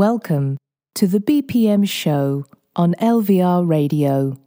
Welcome to the BPM show on LVR Radio.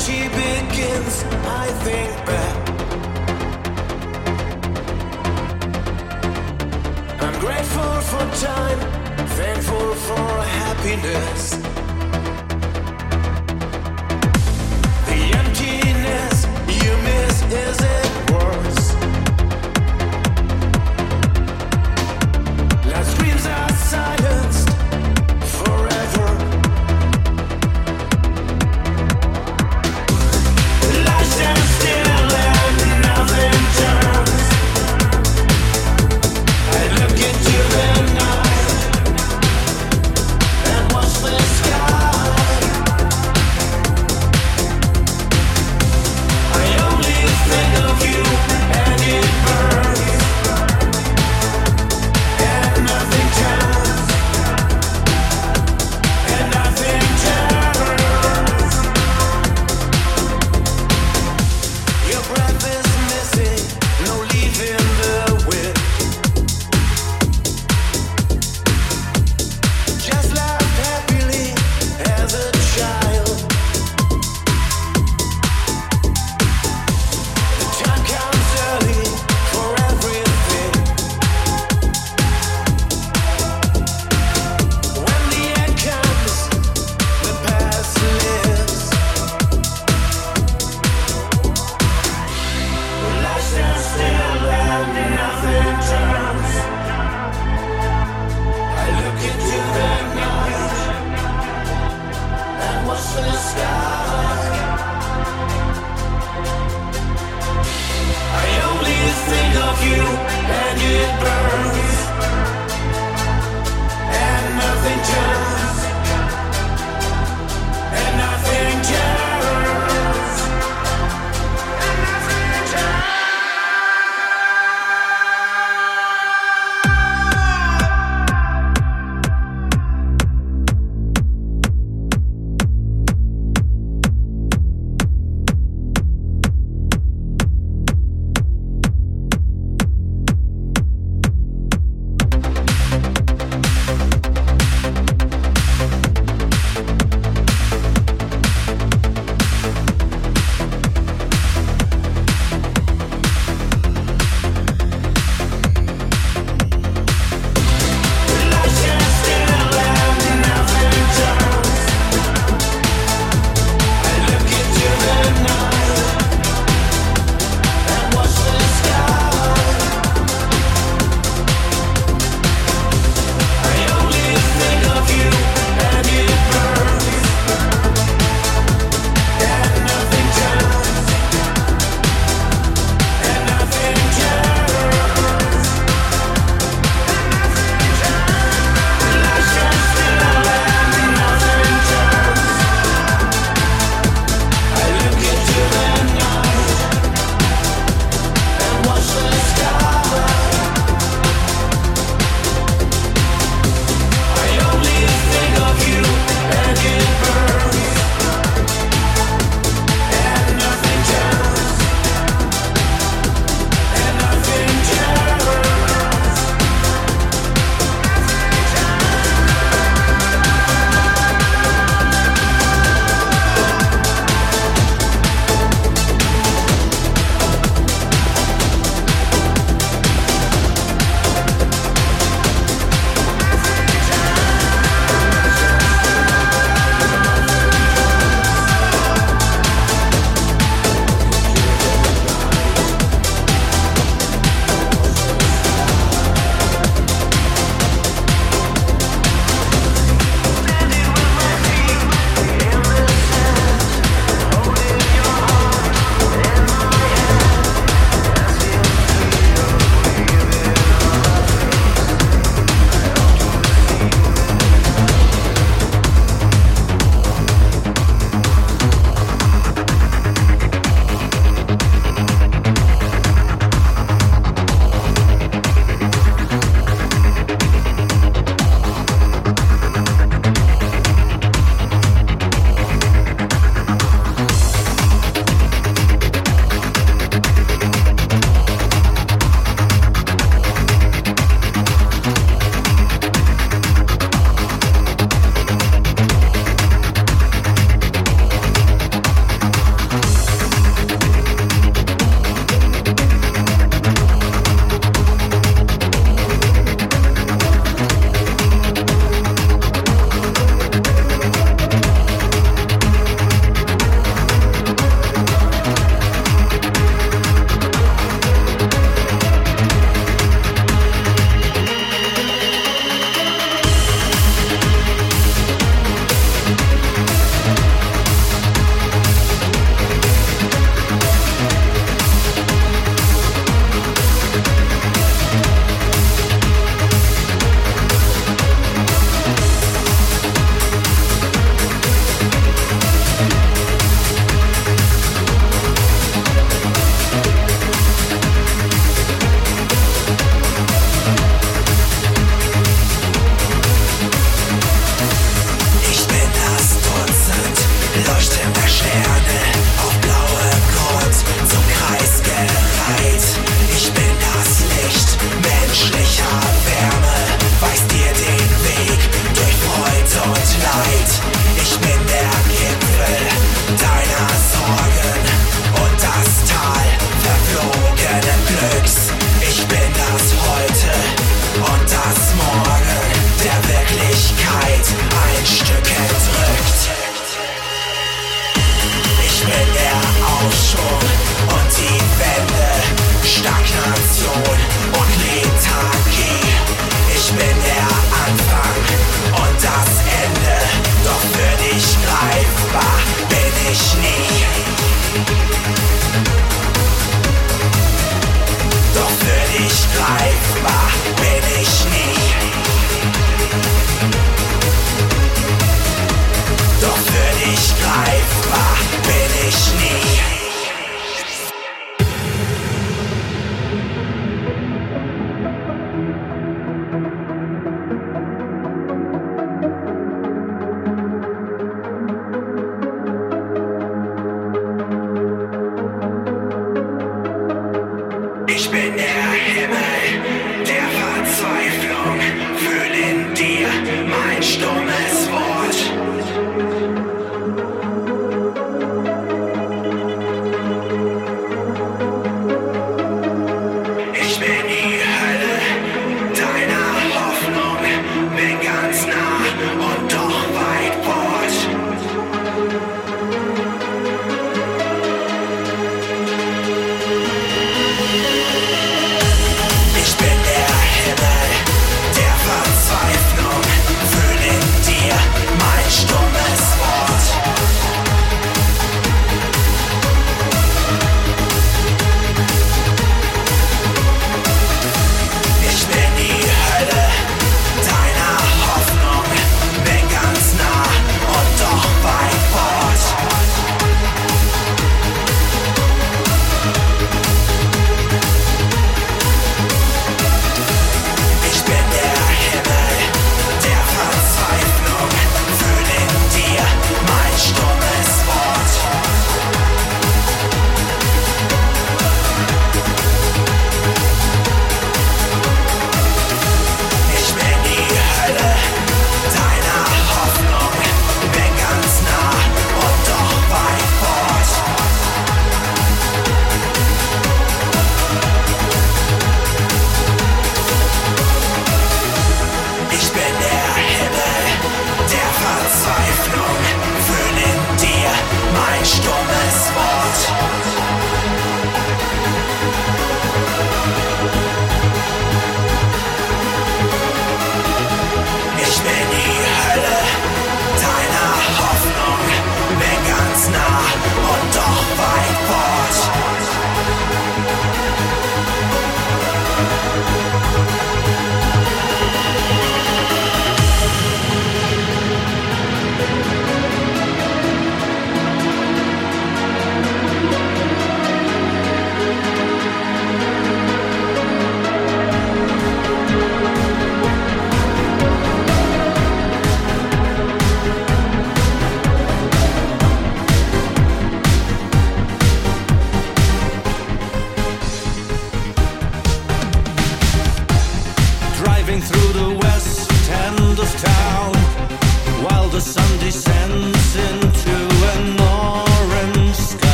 she begins, I think back. I'm grateful for time, thankful for happiness. me.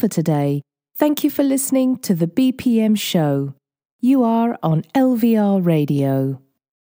For today. Thank you for listening to the BPM show. You are on LVR Radio.